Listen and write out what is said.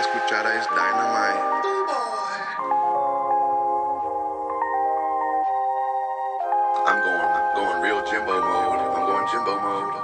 es Dynamite. I'm going, I'm going real Jimbo mode. I'm going Jimbo mode.